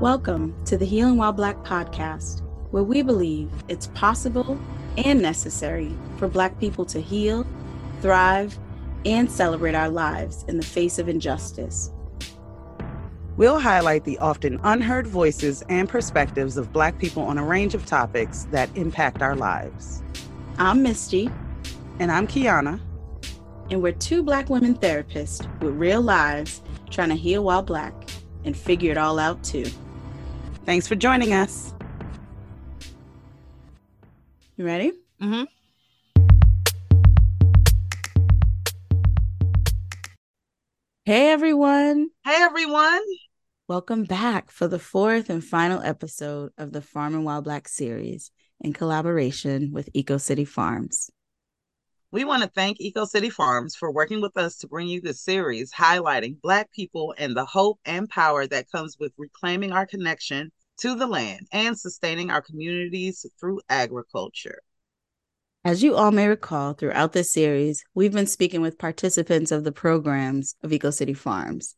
Welcome to the Healing While Black podcast, where we believe it's possible and necessary for Black people to heal, thrive, and celebrate our lives in the face of injustice. We'll highlight the often unheard voices and perspectives of Black people on a range of topics that impact our lives. I'm Misty. And I'm Quiana. And we're two Black women therapists with real lives trying to heal while Black and figure it all out too. Thanks for joining us. You ready? Mm-hmm. Hey, everyone. Hey, everyone. Welcome back for the fourth and final episode of the Farming While Black series in collaboration with Eco City Farms. We want to thank Eco City Farms for working with us to bring you this series highlighting Black people and the hope and power that comes with reclaiming our connection to the land and sustaining our communities through agriculture. As you all may recall, throughout this series, we've been speaking with participants of the programs of Eco City Farms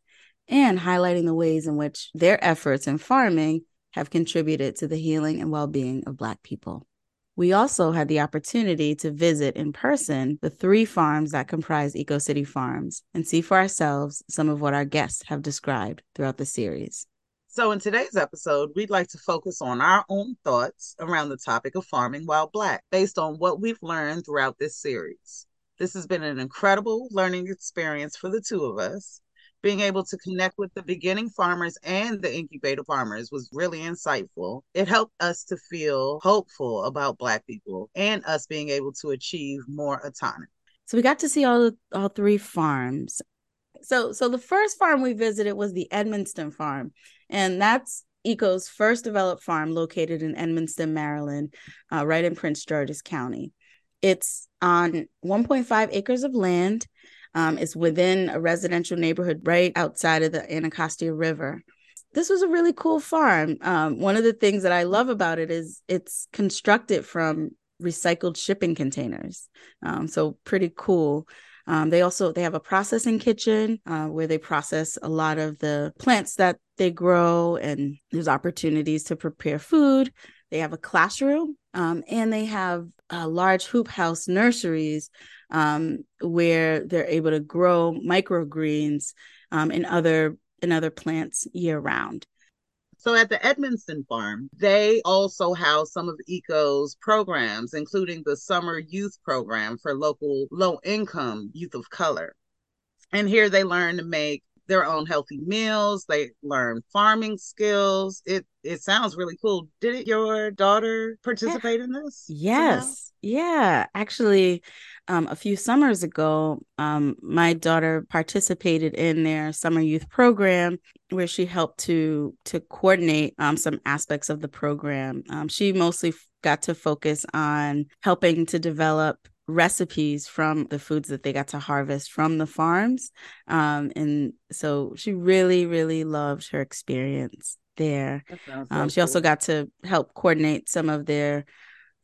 and highlighting the ways in which their efforts in farming have contributed to the healing and well being of Black people. We also had the opportunity to visit in person the three farms that comprise Eco City Farms and see for ourselves some of what our guests have described throughout the series. So, in today's episode, we'd like to focus on our own thoughts around the topic of farming while Black, based on what we've learned throughout this series. This has been an incredible learning experience for the two of us. Being able to connect with the beginning farmers and the incubator farmers was really insightful. It helped us to feel hopeful about Black people and us being able to achieve more autonomy. So we got to see all all three farms. So so the first farm we visited was the Edmonston farm. And that's ECO's first developed farm located in Edmonston, Maryland, uh, right in Prince George's County. It's on 1.5 acres of land. Um, it's within a residential neighborhood right outside of the Anacostia River. This was a really cool farm. Um, one of the things that I love about it is it's constructed from recycled shipping containers. Um, so pretty cool. Um, they also they have a processing kitchen uh, where they process a lot of the plants that they grow, and there's opportunities to prepare food. They have a classroom, um, and they have uh, large hoop house nurseries um, where they're able to grow microgreens um, and other and other plants year round. So at the Edmonston Farm, they also house some of ECO's programs, including the Summer Youth Program for local low income youth of color. And here they learn to make their own healthy meals. They learn farming skills. It it sounds really cool. Did your daughter participate yeah. in this? Yes. Yeah. Actually, um, a few summers ago, um, my daughter participated in their summer youth program where she helped to to coordinate um, some aspects of the program. Um, she mostly got to focus on helping to develop recipes from the foods that they got to harvest from the farms. Um, and so she really, really loved her experience there. Um, she cool. also got to help coordinate some of their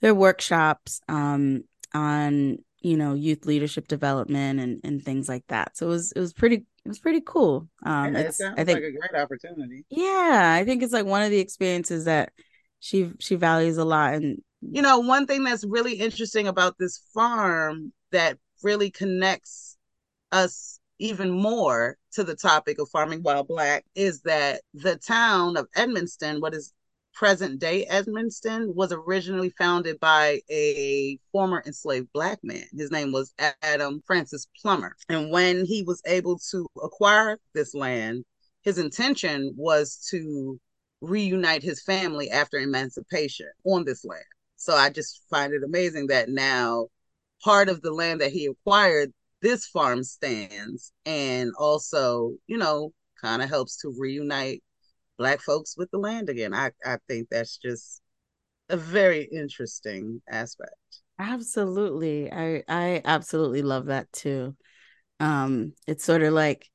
their workshops um, on you know youth leadership development and and things like that. So it was it was pretty it was pretty cool. Um, yeah, it sounds I think, like a great opportunity. Yeah, I think it's like one of the experiences that she she values a lot and you know, one thing that's really interesting about this farm that really connects us even more to the topic of farming while black is that the town of Edmonston, what is present day Edmonston, was originally founded by a former enslaved black man. His name was Adam Francis Plummer. And when he was able to acquire this land, his intention was to reunite his family after emancipation on this land. So I just find it amazing that now part of the land that he acquired, this farm stands and also, you know, kind of helps to reunite black folks with the land again. I, I think that's just a very interesting aspect. Absolutely. I I absolutely love that too. Um it's sort of like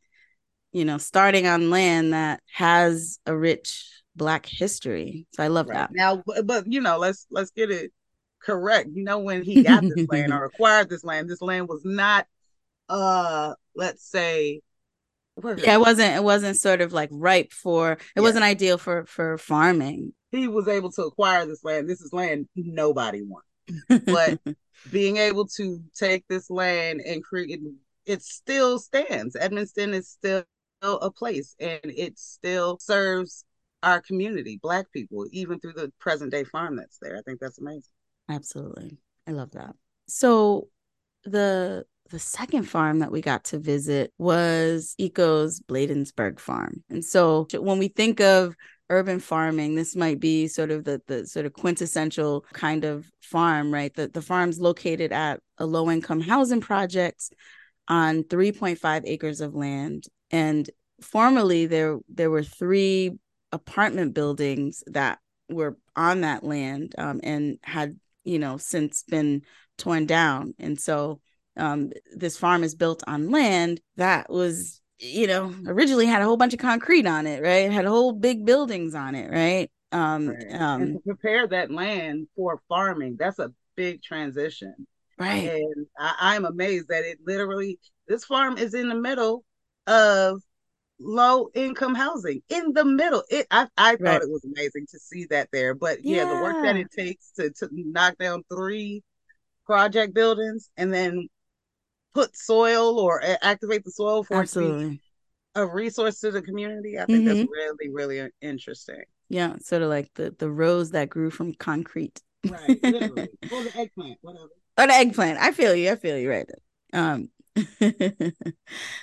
you know starting on land that has a rich black history. So I love right. that. Now, but you know, let's let's get it correct. You know, when he got this land or acquired this land, this land was not uh let's say yeah, it wasn't it wasn't sort of like ripe for it yeah. wasn't ideal for for farming. He was able to acquire this land. This is land nobody wants. But being able to take this land and create it still stands. Edmonston is still a place and it still serves our community, black people, even through the present day farm that's there. I think that's amazing. Absolutely. I love that. So the the second farm that we got to visit was Eco's Bladensburg farm. And so when we think of urban farming, this might be sort of the the sort of quintessential kind of farm, right? The the farm's located at a low income housing project on 3.5 acres of land. And formerly there there were three apartment buildings that were on that land um, and had you know since been torn down. And so um, this farm is built on land that was you know originally had a whole bunch of concrete on it right? Had whole big buildings on it right? Um, right. Um, and to prepare that land for farming that's a big transition. Right. And I, i'm amazed that it literally this farm is in the middle of low income housing in the middle. It I, I thought right. it was amazing to see that there. But yeah, yeah, the work that it takes to, to knock down three project buildings and then put soil or activate the soil for Absolutely. a resource to the community. I think mm-hmm. that's really, really interesting. Yeah, sort of like the the rose that grew from concrete. Right, literally. or the eggplant, whatever. Or the eggplant. I feel you. I feel you right. Um,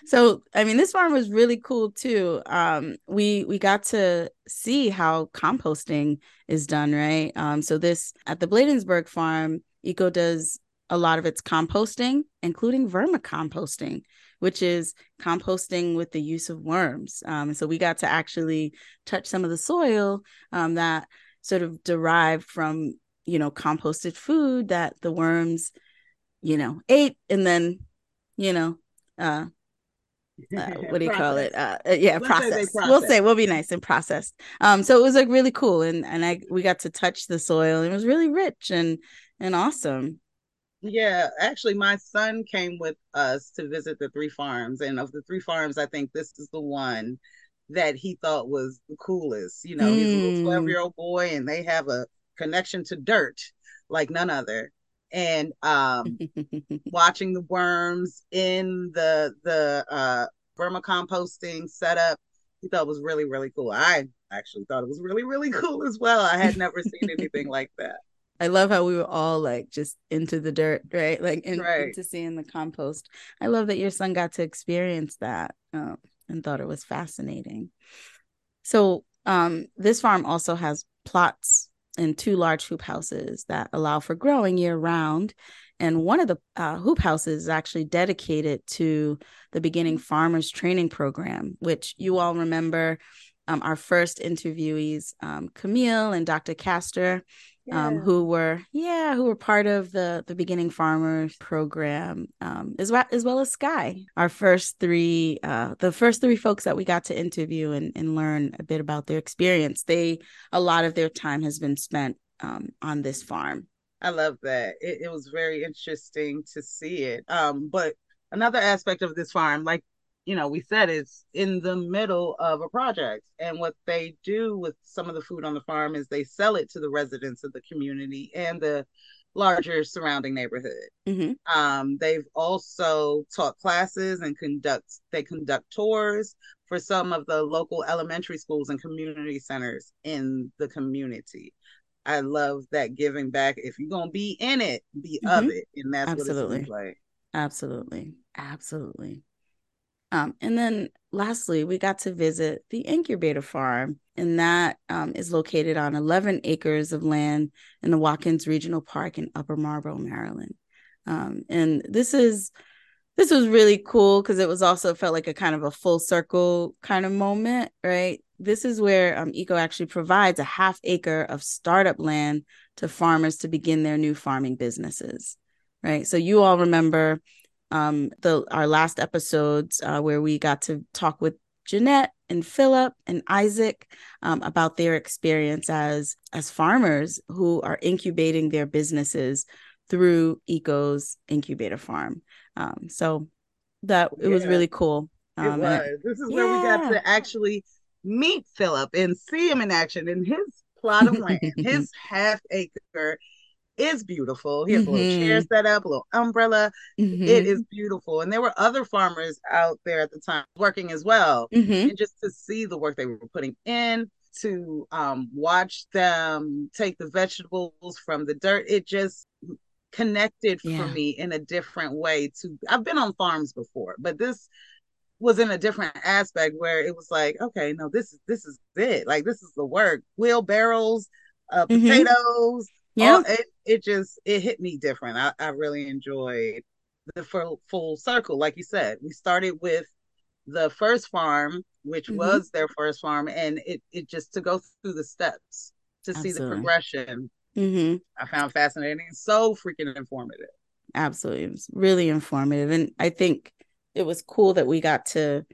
so i mean this farm was really cool too. Um we we got to see how composting is done right? Um so this at the bladensburg farm eco does a lot of its composting including vermicomposting which is composting with the use of worms. Um so we got to actually touch some of the soil um that sort of derived from you know composted food that the worms you know ate and then you know, uh, uh, what do you call it? Uh, uh yeah, process. We'll say we'll be nice and processed. Um, so it was like really cool, and and I we got to touch the soil. And it was really rich and and awesome. Yeah, actually, my son came with us to visit the three farms, and of the three farms, I think this is the one that he thought was the coolest. You know, mm. he's a little twelve year old boy, and they have a connection to dirt like none other and um, watching the worms in the the uh, vermicomposting setup. He thought was really really cool. I actually thought it was really really cool as well. I had never seen anything like that. I love how we were all like just into the dirt, right? Like in, right. into seeing the compost. I love that your son got to experience that um, and thought it was fascinating. So um, this farm also has plots and two large hoop houses that allow for growing year round. And one of the uh, hoop houses is actually dedicated to the beginning farmers training program, which you all remember um, our first interviewees, um, Camille and Dr. Castor um, who were yeah who were part of the the beginning farmers program um, as well as well as sky our first three uh, the first three folks that we got to interview and, and learn a bit about their experience. They a lot of their time has been spent um, on this farm. I love that. It, it was very interesting to see it. Um, but another aspect of this farm like you know, we said it's in the middle of a project. And what they do with some of the food on the farm is they sell it to the residents of the community and the larger surrounding neighborhood. Mm-hmm. Um, they've also taught classes and conduct they conduct tours for some of the local elementary schools and community centers in the community. I love that giving back. If you're gonna be in it, be mm-hmm. of it, and that's Absolutely. what it's like. Absolutely, absolutely. Um, and then lastly, we got to visit the incubator farm, and that um, is located on 11 acres of land in the Watkins Regional Park in Upper Marlboro, Maryland. Um, and this is this was really cool because it was also felt like a kind of a full circle kind of moment, right? This is where um, Eco actually provides a half acre of startup land to farmers to begin their new farming businesses, right? So you all remember um, the our last episodes uh, where we got to talk with Jeanette and Philip and Isaac um, about their experience as as farmers who are incubating their businesses through Eco's incubator farm. Um, so that it yeah. was really cool. Um, it was. This is yeah. where we got to actually meet Philip and see him in action in his plot of land, his half acre is beautiful. He has mm-hmm. a little chair mm-hmm. set up, a little umbrella. Mm-hmm. It is beautiful. And there were other farmers out there at the time working as well. Mm-hmm. And just to see the work they were putting in, to um, watch them take the vegetables from the dirt, it just connected yeah. for me in a different way to I've been on farms before, but this was in a different aspect where it was like, okay, no, this is this is it. Like this is the work. Wheelbarrows, uh, mm-hmm. potatoes. Yeah, it, it just it hit me different. I, I really enjoyed the full full circle. Like you said, we started with the first farm, which mm-hmm. was their first farm, and it it just to go through the steps to Absolutely. see the progression. Mm-hmm. I found fascinating, so freaking informative. Absolutely, it was really informative, and I think it was cool that we got to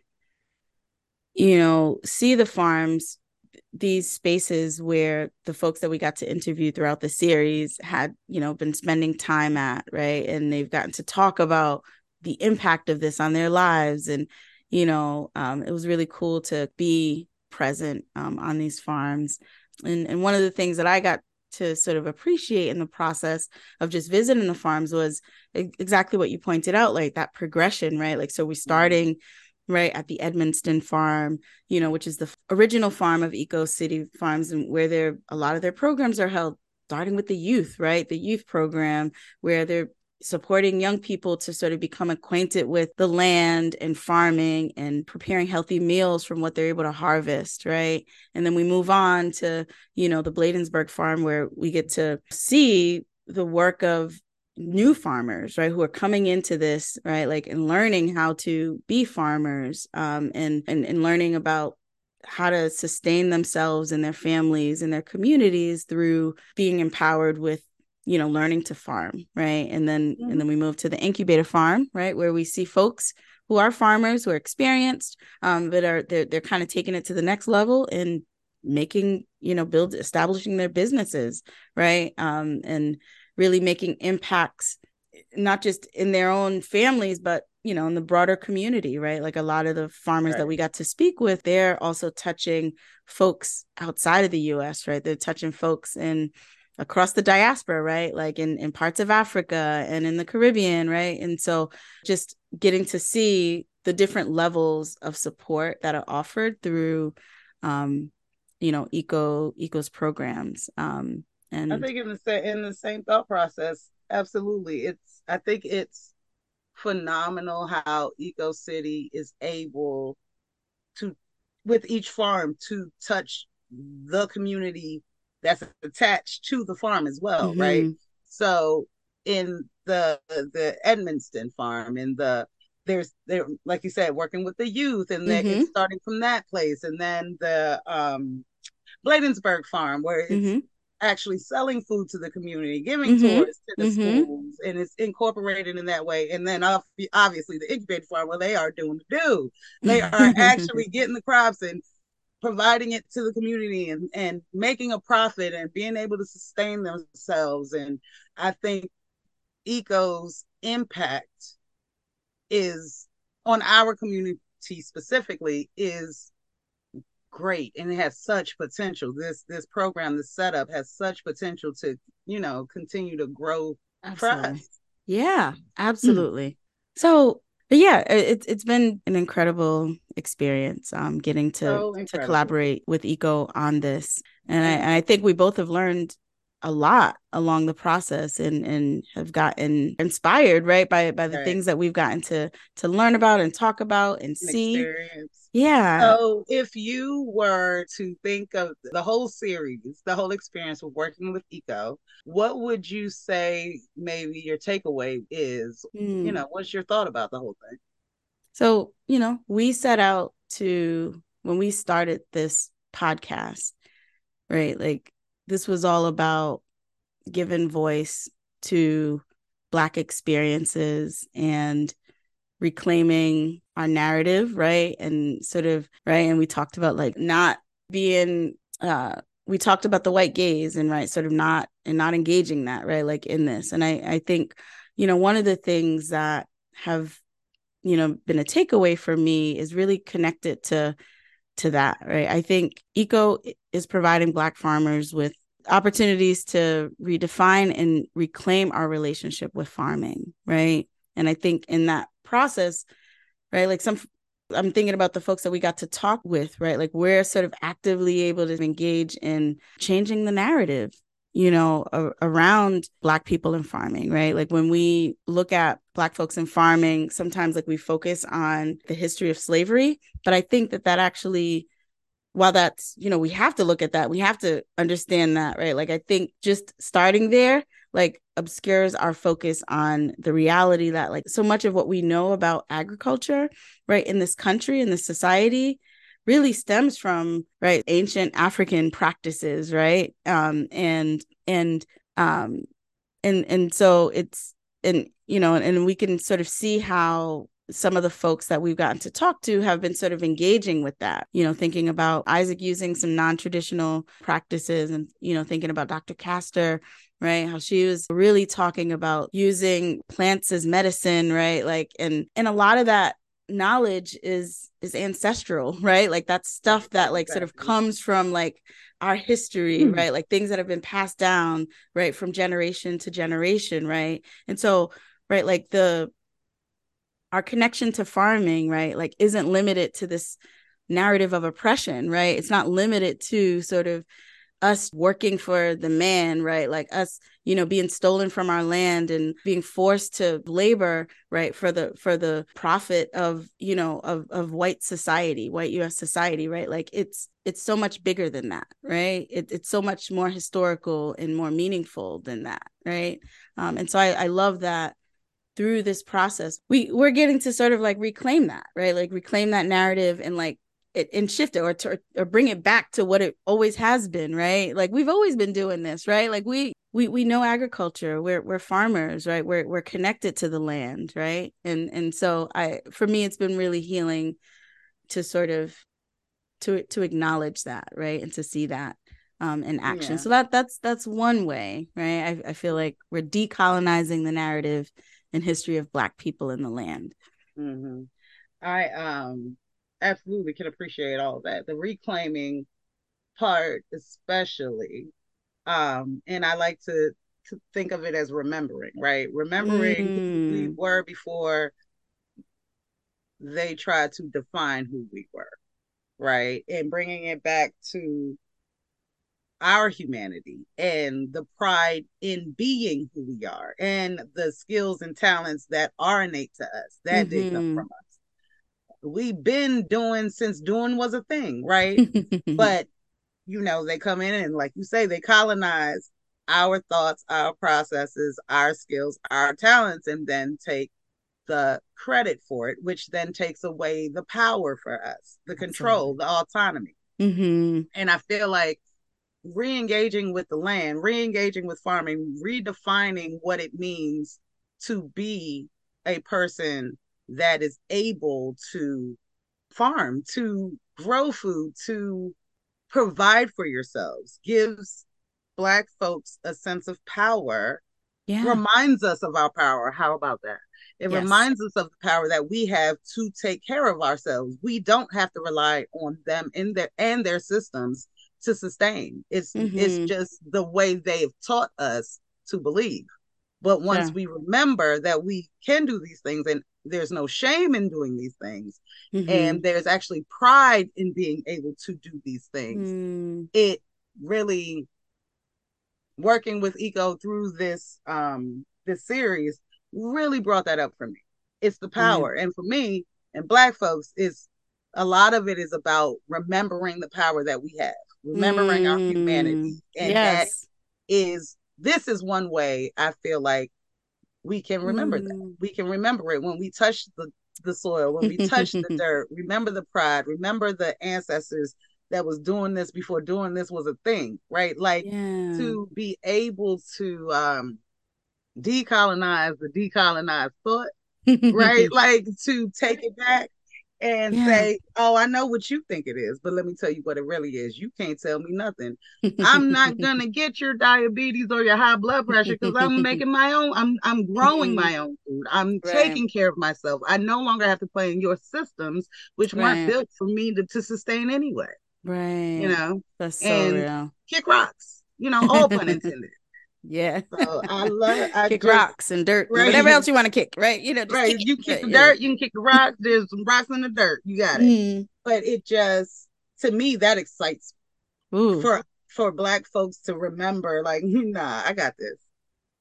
you know see the farms these spaces where the folks that we got to interview throughout the series had you know been spending time at right? And they've gotten to talk about the impact of this on their lives. And you know um, it was really cool to be present um, on these farms. And and one of the things that i got to sort of appreciate in the process of just visiting the farms was exactly what you pointed out like that progression right? Like so we mm-hmm. starting right at the edmonston farm you know which is the original farm of eco city farms and where they're a lot of their programs are held starting with the youth right? The youth program where they're supporting young people to sort of become acquainted with the land and farming and preparing healthy meals from what they're able to harvest right? And then we move on to you know the bladensburg farm where we get to see the work of new farmers right who are coming into this right like and learning how to be farmers um and and, and learning about how to sustain themselves and their families and their communities through being empowered with you know learning to farm right and then mm-hmm. and then we move to the incubator farm right where we see folks who are farmers who are experienced um but are they're, they're kind of taking it to the next level and making you know build establishing their businesses right um and really making impacts not just in their own families but you know in the broader community right like a lot of the farmers right. that we got to speak with they're also touching folks outside of the US right they're touching folks in across the diaspora, right? Like in, in parts of Africa and in the Caribbean, right? And so just getting to see the different levels of support that are offered through um, you know, eco eco's programs. Um and I think in the same in the same thought process, absolutely. It's I think it's phenomenal how Eco City is able to with each farm to touch the community that's attached to the farm as well, mm-hmm. right? So in the the Edmonston farm, in the there's there like you said, working with the youth, and then mm-hmm. starting from that place, and then the um Bladensburg farm where it's mm-hmm. Actually selling food to the community, giving mm-hmm. tours to the mm-hmm. schools, and it's incorporated in that way. And then obviously the incubator farm where they are doing the do, they are actually getting the crops and providing it to the community and, and making a profit and being able to sustain themselves. And I think ECO's impact is on our community specifically is great and it has such potential this this program this setup has such potential to you know continue to grow absolutely. yeah absolutely mm. so but yeah, it's it's been an incredible experience um getting to so to collaborate with Eco on this. And I, and I think we both have learned a lot along the process and and have gotten inspired right by by the right. things that we've gotten to to learn about and talk about and see experience. yeah so if you were to think of the whole series the whole experience of working with eco what would you say maybe your takeaway is mm. you know what's your thought about the whole thing so you know we set out to when we started this podcast right like this was all about giving voice to black experiences and reclaiming our narrative right? And sort of right? And we talked about like not being uh we talked about the white gaze and right sort of not and not engaging that right like in this. And i i think you know one of the things that have you know been a takeaway for me is really connected to to that right? I think eco is providing black farmers with opportunities to redefine and reclaim our relationship with farming right? And i think in that process right like some i'm thinking about the folks that we got to talk with right? Like we're sort of actively able to engage in changing the narrative you know a- around black people in farming right? Like when we look at black folks in farming sometimes like we focus on the history of slavery but i think that that actually while that's you know we have to look at that we have to understand that right? Like i think just starting there like obscures our focus on the reality that like so much of what we know about agriculture right in this country in this society really stems from right ancient african practices right? Um and and um and and so it's and you know and we can sort of see how some of the folks that we've gotten to talk to have been sort of engaging with that, you know, thinking about Isaac using some non traditional practices and, you know, thinking about Dr. Castor, right? How she was really talking about using plants as medicine, right? Like, and, and a lot of that knowledge is is ancestral right like that's stuff that like sort of comes from like our history mm. right like things that have been passed down right from generation to generation right and so right like the our connection to farming right like isn't limited to this narrative of oppression right it's not limited to sort of us working for the man, right? Like us, you know, being stolen from our land and being forced to labor, right, for the for the profit of, you know, of of white society, white US society, right? Like it's it's so much bigger than that, right? It, it's so much more historical and more meaningful than that, right? Um, and so I, I love that through this process we we're getting to sort of like reclaim that right? Like reclaim that narrative and like it and shift it or to, or bring it back to what it always has been right? Like we've always been doing this right? Like we we we know agriculture. We're we're farmers right? We're we're connected to the land right? And and so i for me it's been really healing to sort of to to acknowledge that right? And to see that um in action. Yeah. so that that's that's one way right? I, I feel like we're decolonizing the narrative and history of black people in the land mm-hmm. i um absolutely can appreciate all that. The reclaiming part, especially. Um, and I like to, to think of it as remembering, right? Remembering mm. who we were before they tried to define who we were, right? And bringing it back to our humanity and the pride in being who we are and the skills and talents that are innate to us that mm-hmm. did come from us we've been doing since doing was a thing, right? but you know, they come in and like you say, they colonize our thoughts, our processes, our skills, our talents, and then take the credit for it, which then takes away the power for us, the control, the autonomy. Mm-hmm. And I feel like re-engaging with the land, re-engaging with farming, redefining what it means to be a person that is able to farm, to grow food, to provide for yourselves, gives Black folks a sense of power, yeah. reminds us of our power. How about that? It yes. reminds us of the power that we have to take care of ourselves. We don't have to rely on them in their and their systems to sustain. It's mm-hmm. it's just the way they've taught us to believe. But once yeah. we remember that we can do these things and there's no shame in doing these things mm-hmm. and there's actually pride in being able to do these things mm. it really working with eco through this um this series really brought that up for me it's the power mm. and for me and black folks is a lot of it is about remembering the power that we have remembering mm. our humanity and yes. that is this is one way i feel like we can remember mm. that. We can remember it when we touch the, the soil, when we touch the dirt. Remember the pride. Remember the ancestors that was doing this before doing this was a thing, right? Like yeah. to be able to um decolonize the decolonized thought, right? like to take it back and Yeah. say, "Oh, I know what you think it is, but let me tell you what it really is. You can't tell me nothing. I'm not gonna get your diabetes or your high blood pressure because I'm making my own. I'm I'm growing my own food. I'm Right. taking care of myself. I no longer have to play in your systems, which Right. weren't built for me to, to sustain anyway. right. You know, That's so and- real. kick rocks. You know, all pun intended. Yeah. So I love. I kick just- rocks and dirt, Right. whatever else you want to kick, right? You know, just Right, kick you it, kick the yeah. dirt, you can kick the rocks. There's some rocks in the dirt. You got it. Mm. But it just, to me, that excites Ooh. for for black folks to remember like nah i got this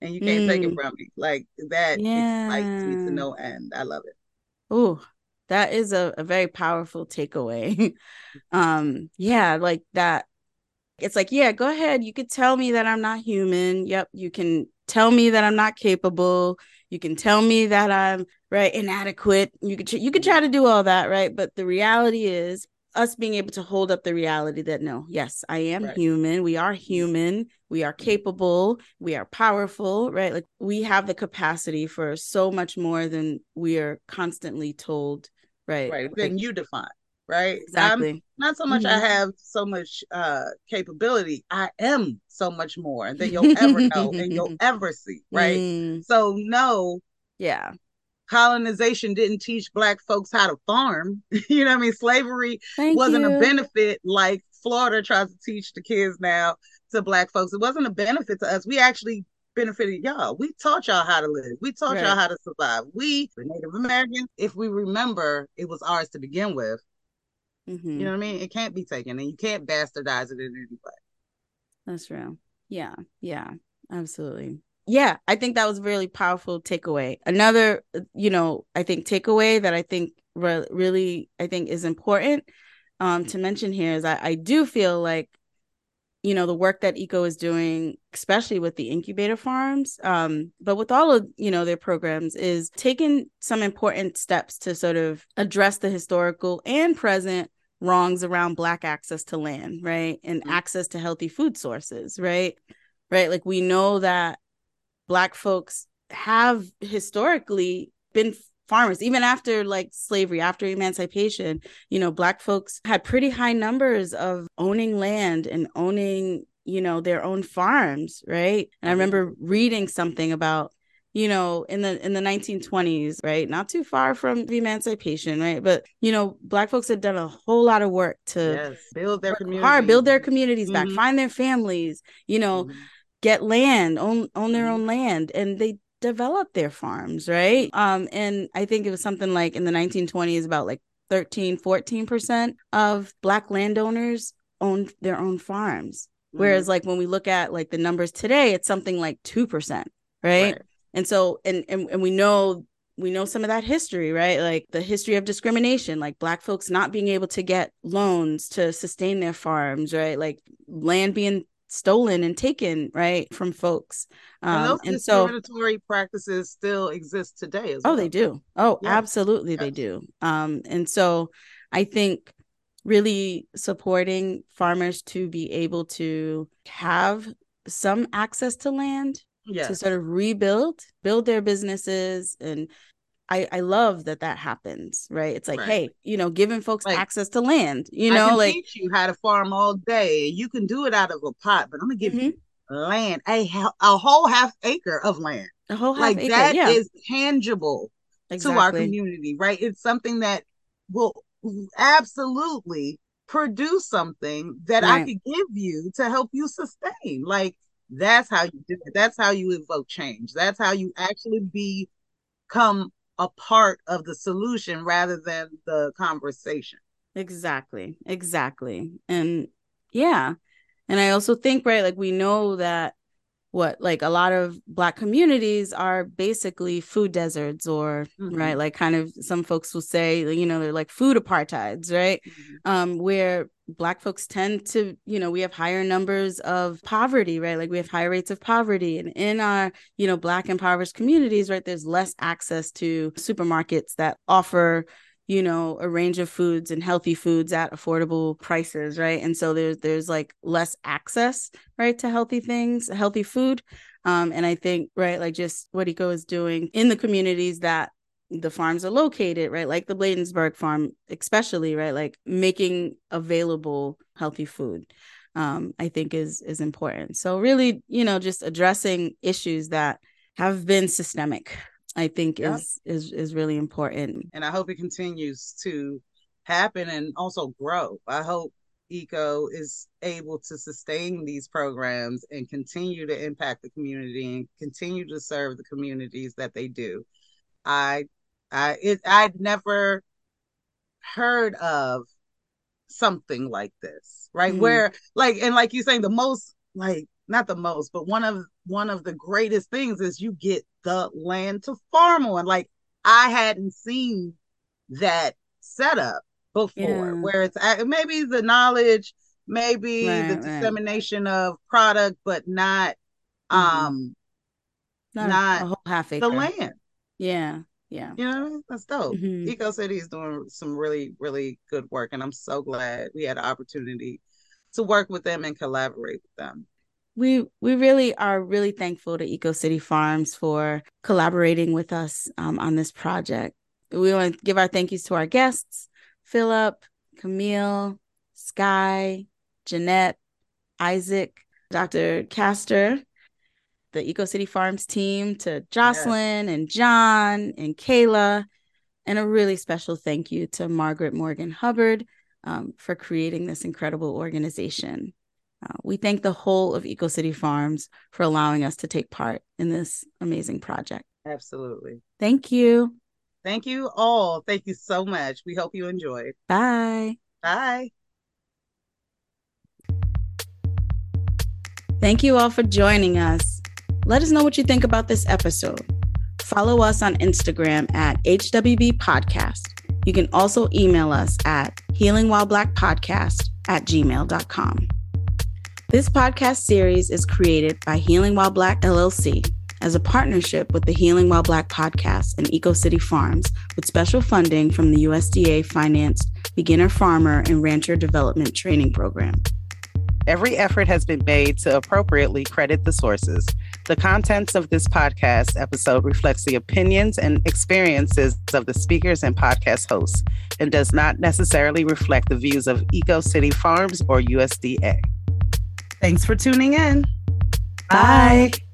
and you can't take it Mm. from me like that yeah. excites me to no end i love it Ooh, that is a, a very powerful takeaway. um, yeah, like that. It's like, yeah, go ahead. You could tell me that I'm not human. Yep. You can tell me that I'm not capable. You can tell me that I'm right inadequate. You could you could try to do all that, right? But the reality is us being able to hold up the reality that no, yes, I am Right. human. We are human. We are mm-hmm. capable. We are powerful, right? Like we have the capacity for so much more than we are constantly told, right? right Like, then you define right I'm- not so much i Mhm. have so much uh capability i am so much more than you'll ever know and you'll ever see right Mm, so no yeah. colonization didn't teach black folks how to farm you know what i mean slavery Thank wasn't you. a benefit like Florida tries to teach the kids now to black folks. It wasn't a benefit to us. We actually benefited y'all. We taught y'all how to live. We taught Right. y'all how to survive. We, the Native Americans, if we remember, it was ours to begin with. Mhm. You know what I mean? It can't be taken and you can't bastardize it in any way. That's real. Yeah. Yeah. Absolutely. Yeah. I think that was a really powerful takeaway. Another, you know, I think takeaway that I think re- really, I think is important um, to mention here is I, I do feel like, you know, the work that ECO is doing, especially with the incubator farms, um, but with all of, you know, their programs is taking some important steps to sort of address the historical and present wrongs around black access to land right? And Mhm. access to healthy food sources right? Right? Like we know that black folks have historically been farmers even after like slavery after emancipation you know black folks had pretty high numbers of owning land and owning you know their own farms right? And i remember reading something about you know in the in the 1920s right not too far from the emancipation right but you know black folks had done a whole lot of work to yes. Build their work hard build their communities back Mhm. find their families you know Mhm. get land own own their Mhm. own land and they develop their farms right um and i think it was something like in the 1920s about like 13 14% of black landowners owned their own farms whereas like when we look at like the numbers today it's something like 2% right, Right. And so and, and and we know we know some of that history right? Like the history of discrimination like black folks not being able to get loans to sustain their farms right? Like land being stolen and taken right from folks. And um those and so discriminatory practices still exist today as well. oh well. they do. Oh absolutely they do. Um and so i think really supporting farmers to be able to have some access to land To sort of rebuild, build their businesses. And I, I love that that happens, right? It's like, Right. hey, you know, giving folks Like, access to land, you I know, can like, teach you how to farm all day. You can do it out of a pot, but I'm gonna give Mhm. you land, a a whole half acre of land. a whole half like acre. that yeah, is tangible to our community, right? It's something that will absolutely produce something that I could give you to help you sustain. Like that's how you do it. That's how you evoke change. That's how you actually become a part of the solution rather than the conversation. Exactly. Exactly. And yeah. And I also think, right, like we know that what like a lot of black communities are basically food deserts or Mhm. right like kind of some folks will say you know they're like food apartheids right? Um where black folks tend to you know we have higher numbers of poverty right? Like we have higher rates of poverty. And in our you know black impoverished communities right there's less access to supermarkets that offer you know a range of foods and healthy foods at affordable prices right and so there's there's like less access right to healthy things healthy food um and i think right like just what eco is doing in the communities that the farms are located, right? Like the Bladensburg farm, especially, right? Like making available healthy food. Um, I think is is important. So really, you know, just addressing issues that have been systemic, I think yeah. is is is really important. And I hope it continues to happen and also grow. I hope ECO is able to sustain these programs and continue to impact the community and continue to serve the communities that they do. I I it I'd never heard of something like this, right? Mm-hmm. Where like and like you saying the most like not the most, but one of one of the greatest things is you get the land to farm on. Like I hadn't seen that setup before, yeah. where it's maybe the knowledge, maybe right, the dissemination right. of product, but not mm-hmm. um not, not a whole half acre. the land. Yeah. Yeah. You know, that's dope. Mm-hmm. Eco City is doing some really, really good work. And I'm so glad we had an opportunity to work with them and collaborate with them. We we really are really thankful to Eco City Farms for collaborating with us um, on this project. We want to give our thank yous to our guests, Philip, Camille, Sky, Jeanette, Isaac, Dr. Castor, the Eco City Farms team, to Jocelyn yes. and John and Kayla, and a really special thank you to Margaret Morgan Hubbard um, for creating this incredible organization. Uh, we thank the whole of Eco City Farms for allowing us to take part in this amazing project. Absolutely. Thank you. Thank you all. Thank you so much. We hope you enjoyed. Bye. Bye. Thank you all for joining us. Let us know what you think about this episode. Follow us on Instagram at HWB Podcast. You can also email us at healingwhileblackpodcast at gmail.com. This podcast series is created by Healing While Black LLC as a partnership with the Healing While Black podcast and Eco City Farms with special funding from the USDA financed Beginner Farmer and Rancher Development Training Program. Every effort has been made to appropriately credit the sources. The contents of this podcast episode reflects the opinions and experiences of the speakers and podcast hosts and does not necessarily reflect the views of Eco City Farms or USDA. Thanks for tuning in. Bye. Bye.